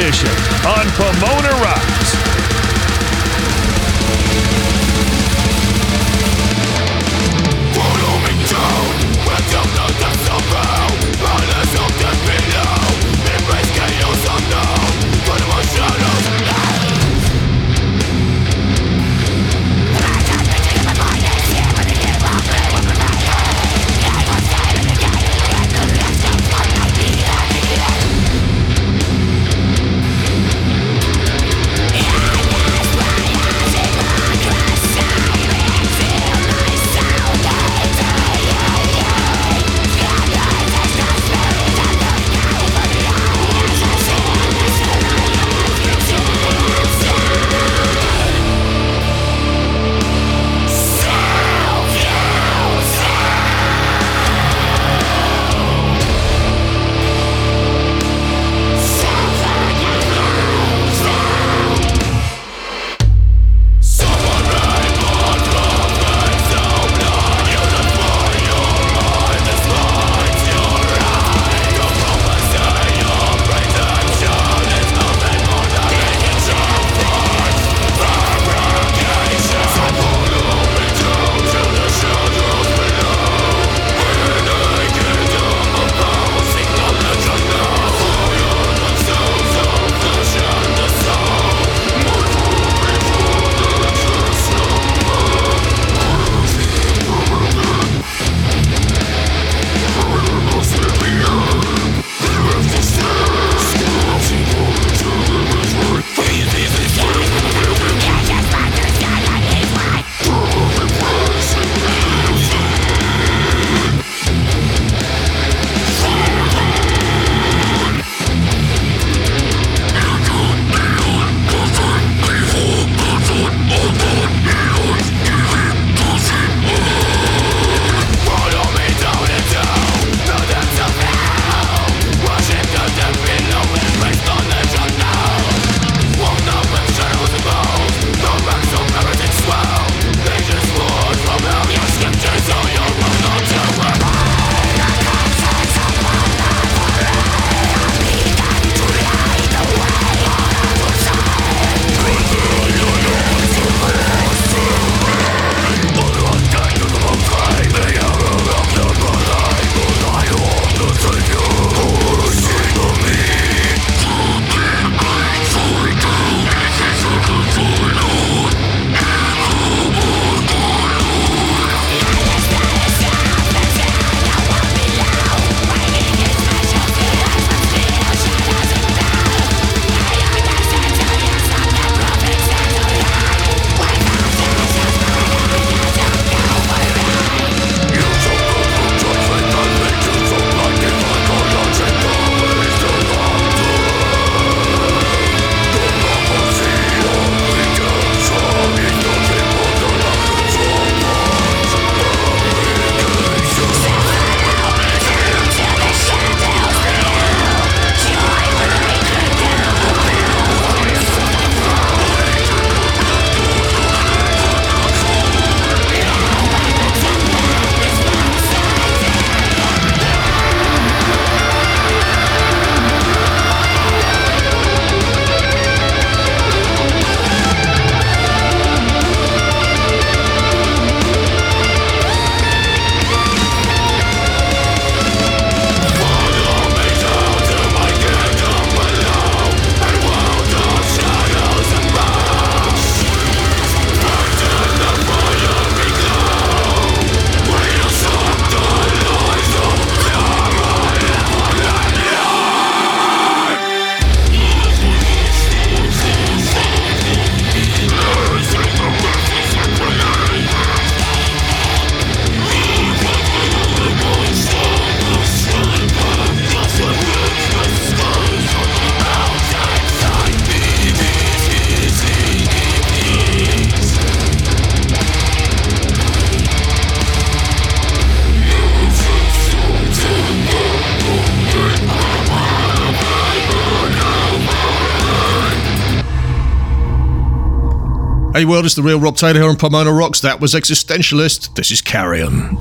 edition on Pomona Rocks. Hey world, it's the real Rob Taylor here on Pomona Rocks. That was Existentialist. This is Carrion.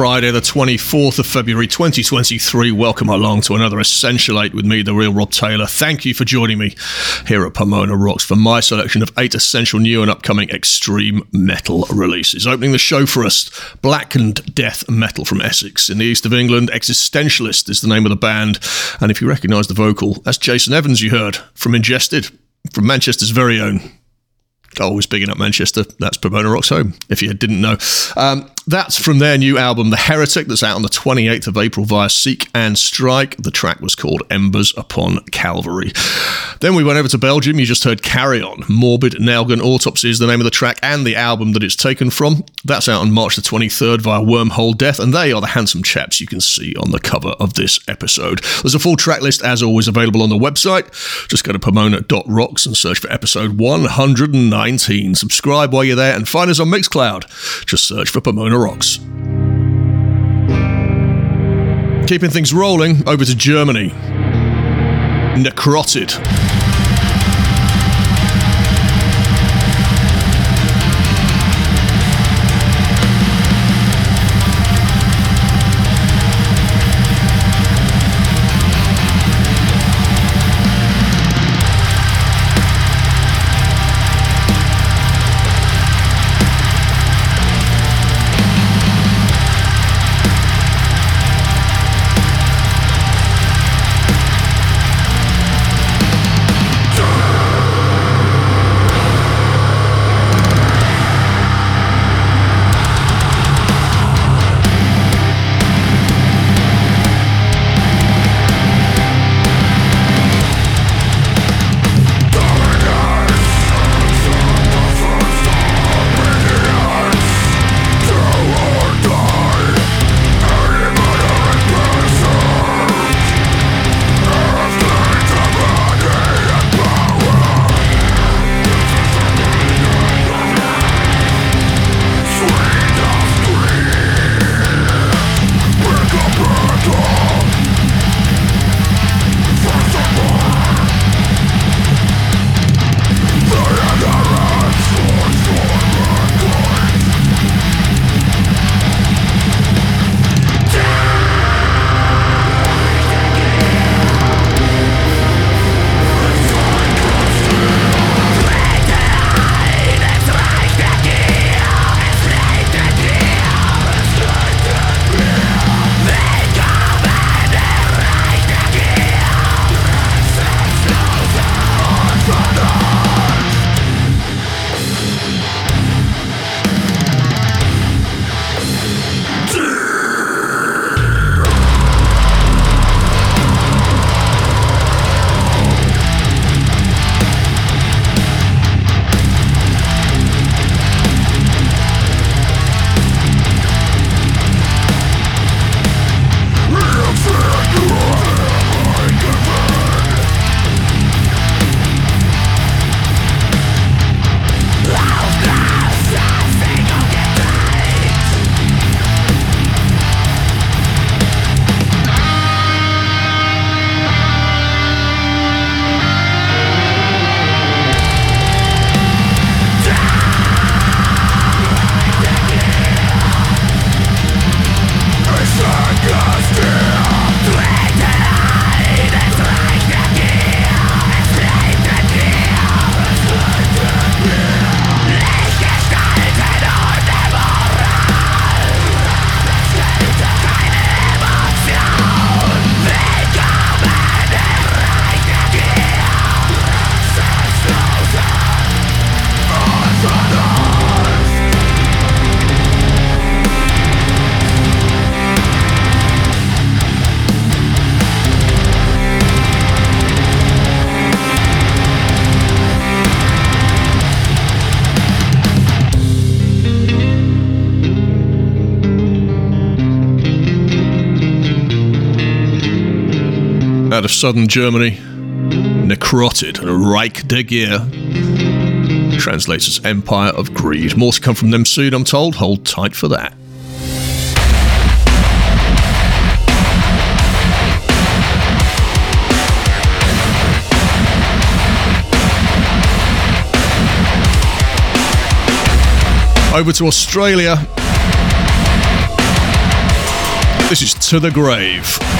Friday, the 24th of February 2023. Welcome along to another Essential 8 with me, the real Rob Taylor. Thank you for joining me here at Pomona Rocks for my selection of eight essential new and upcoming extreme metal releases. Opening the show for us, Blackened Death Metal from Essex in the east of England. Existentialist is the name of the band. And if you recognise the vocal, that's Jason Evans you heard from Ingested, from Manchester's very own always bigging up Manchester. That's Pomona Rock's home, if you didn't know. Um, that's from their new album, The Heretic, that's out on the 28th of April via Seek and Strike. The track was called Embers Upon Calvary. Then we went over to Belgium. You just heard Carrion. Morbid Nelgen Autopsy is the name of the track and the album that it's taken from. That's out on March the 23rd via Wormhole Death, and they are the handsome chaps you can see on the cover of this episode. There's a full track list, as always, available on the website. Just go to pomona.rocks and search for episode 119. Subscribe while you're there and find us on Mixcloud. Just search for Pomona Rocks. Keeping things rolling, over to Germany. Necrotted. Southern Germany, Necrotted Reich der Gier. Translates as Empire of Greed. More to come from them soon, I'm told. Hold tight for that. Over to Australia. This is To the Grave and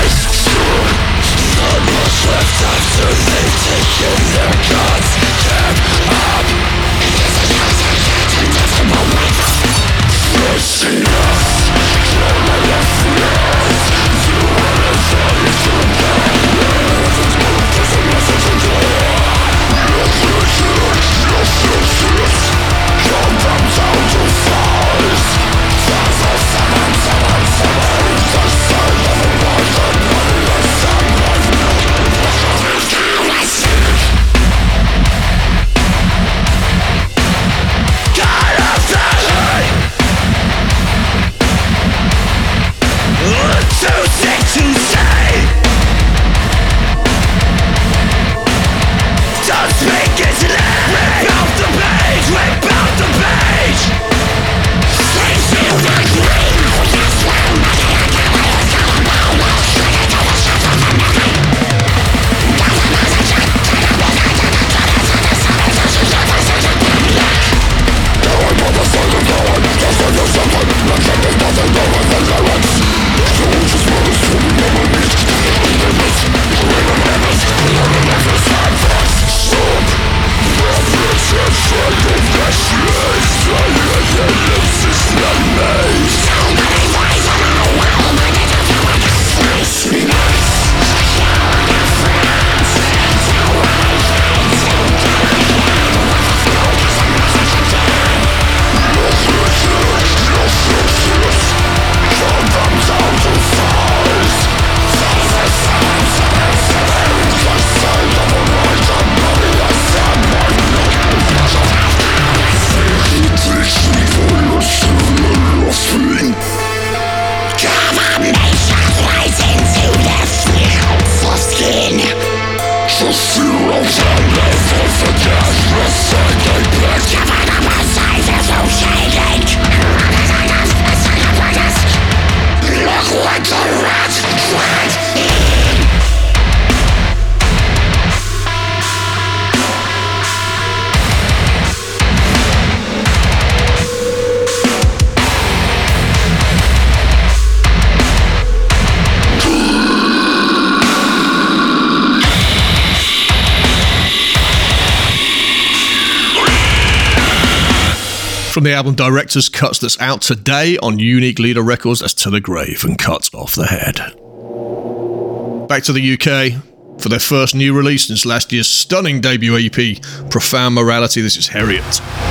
from the album Director's Cuts that's out today on Unique Leader Records as To the Grave and Cut Off the Head. Back to the UK for their first new release since last year's stunning debut EP, Profound Morality. This is Heriot.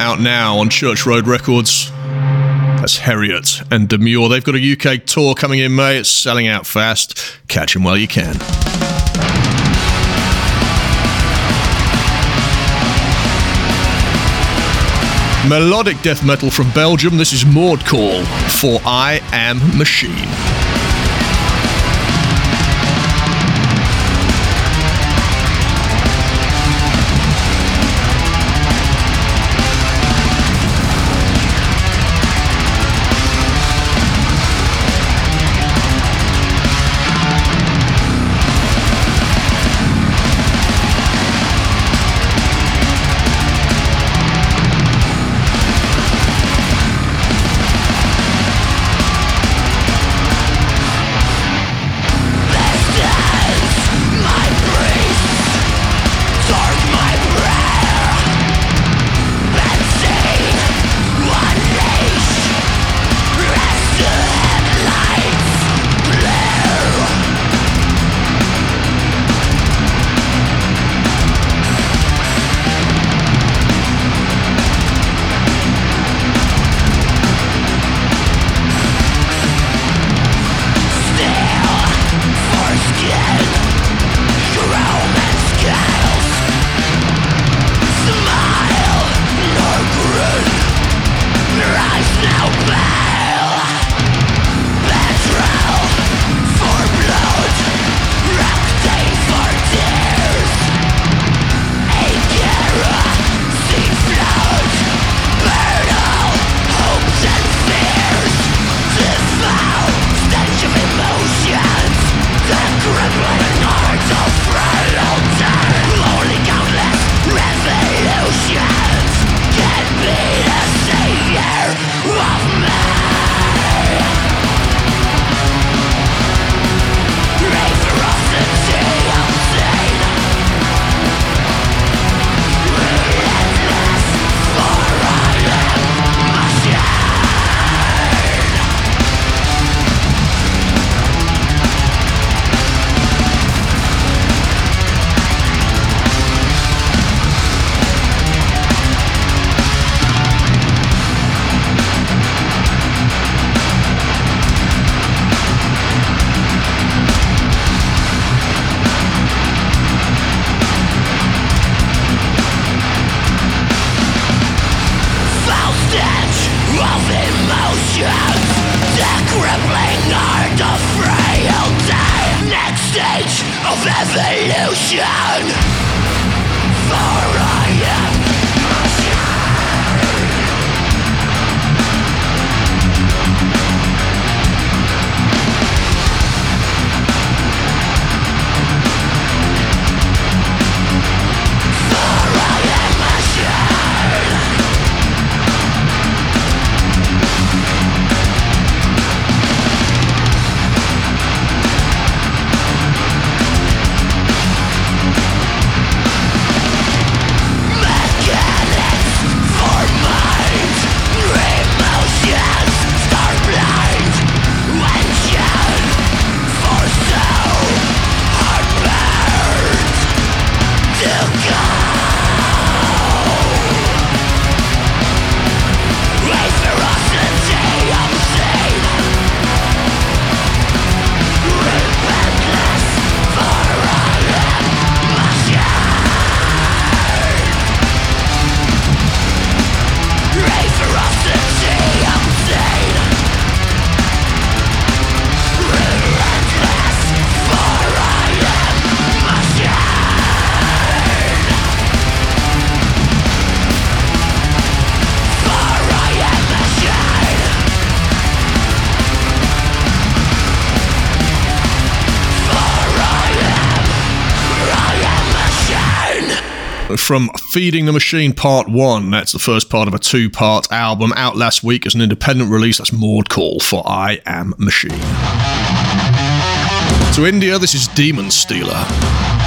Out now on Church Road Records. That's Heriot and Demure. They've got a UK tour coming in May. It's selling out fast. Catch them while you can. Melodic death metal from Belgium. This is Mordkaul for I Am Machine. From Feeding the Machine Part 1. That's the first part of a two part album out last week as an independent release. That's Mordkaul for I Am Machine. To India, this is Demonstealer.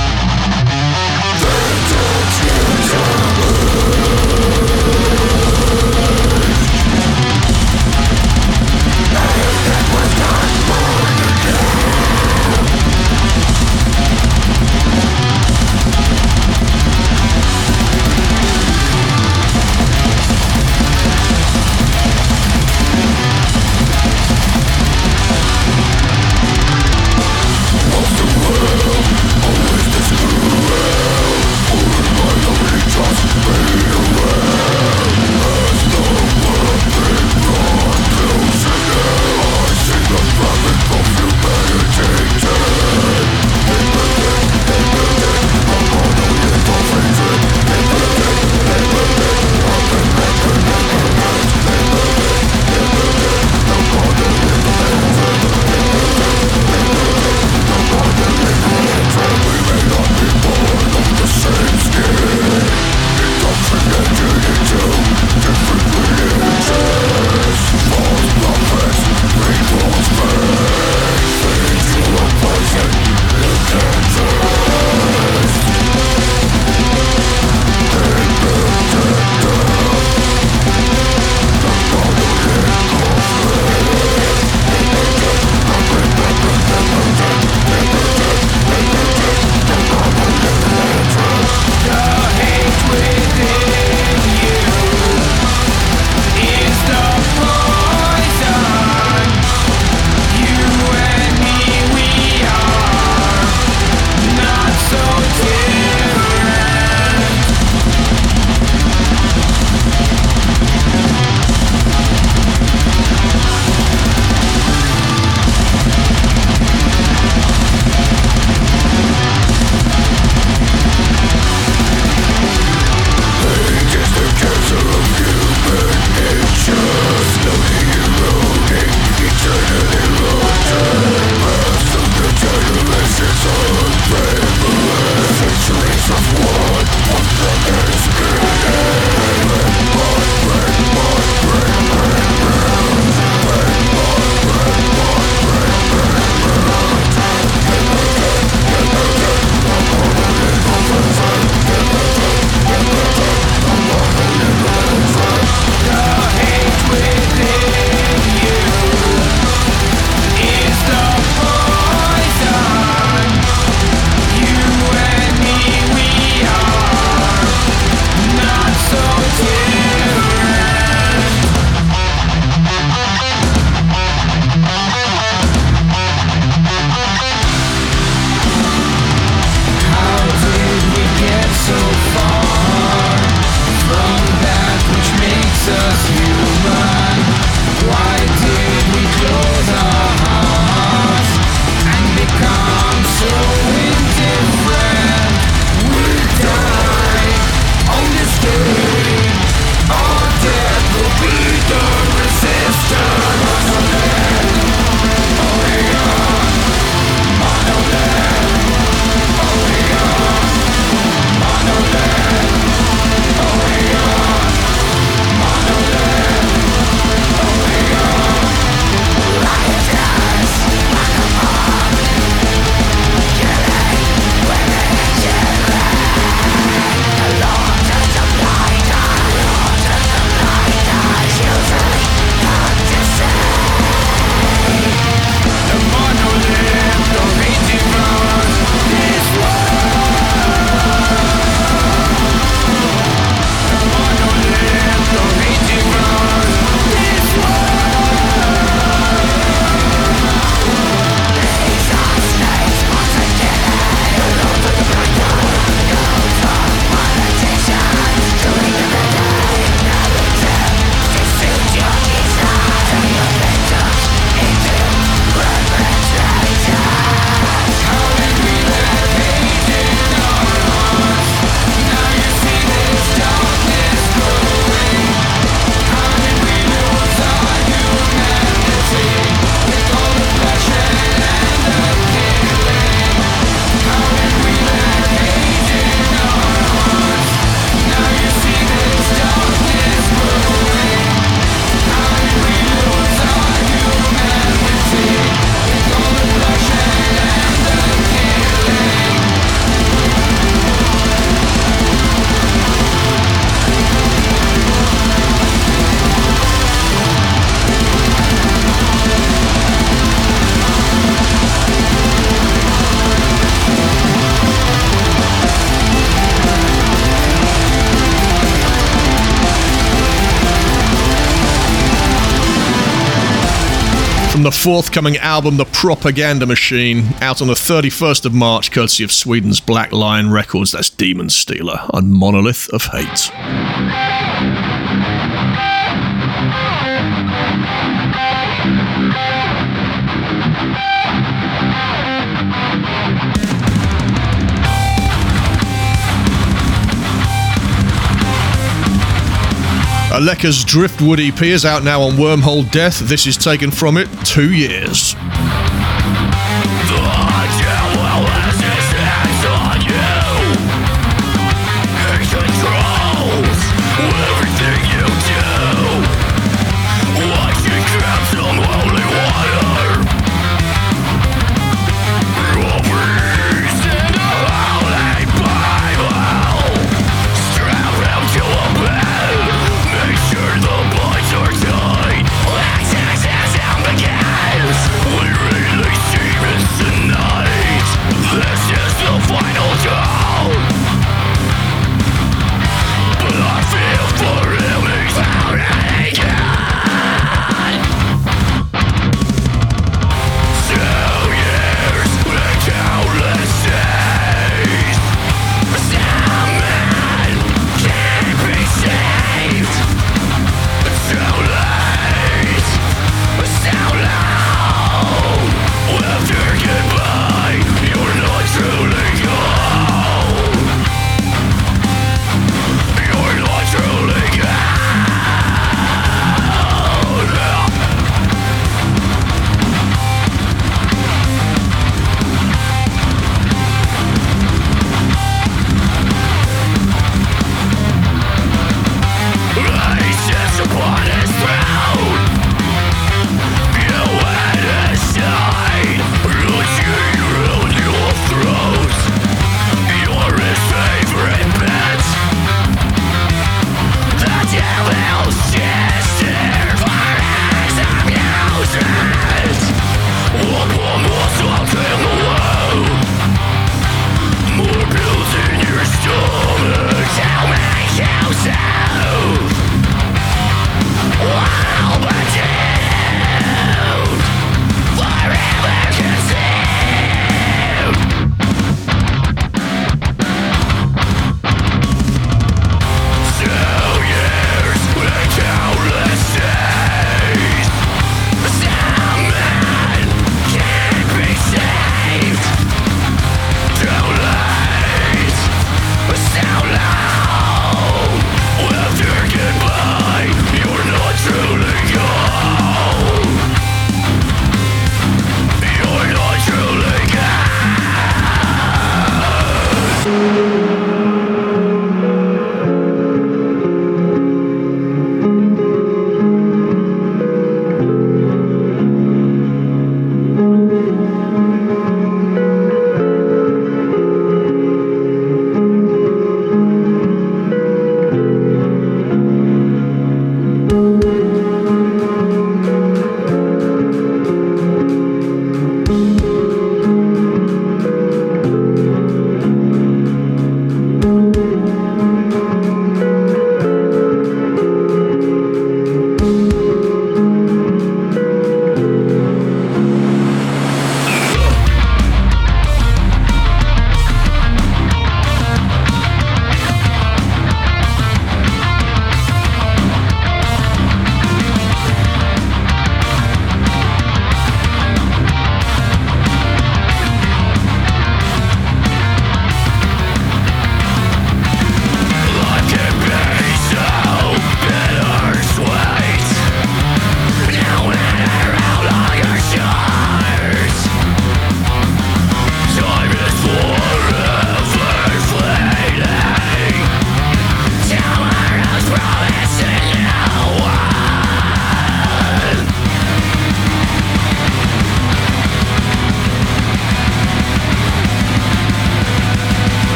The forthcoming album The Propaganda Machine, out on the 31st of March, courtesy of Sweden's Black Lion Records. That's Demonstealer on Monolith of Hate. Aleka's Driftwood EP is out now on Wormhole Death. This is taken from it two years.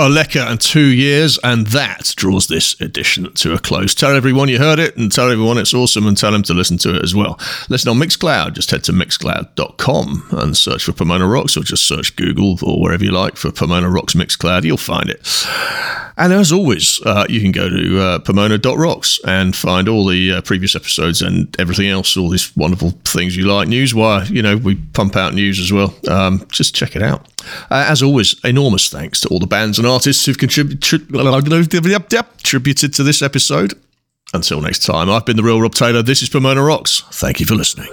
Oleka and two years, and that draws this edition to a close. Tell everyone you heard it, and tell everyone it's awesome, and tell them to listen to it as well. Listen on Mixcloud. Just head to mixcloud.com and search for Pomona Rocks, or just search Google or wherever you like for Pomona Rocks Mixcloud. You'll find it. And as always, uh, you can go to uh, pomona.rocks and find all the uh, previous episodes and everything else, all these wonderful things you like. News wire, you know, we pump out news as well. Um, just check it out. Uh, as always, enormous thanks to all the bands and artists who've contributed to this episode. Until next time, I've been the real Rob Taylor. This is Pomona Rocks. Thank you for listening.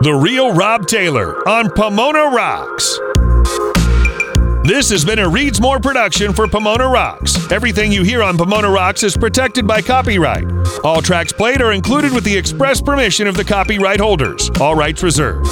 The real Rob Taylor on Pomona Rocks. This has been a Reads More production for Pomona Rocks. Everything you hear on Pomona Rocks is protected by copyright. All tracks played are included with the express permission of the copyright holders. All rights reserved.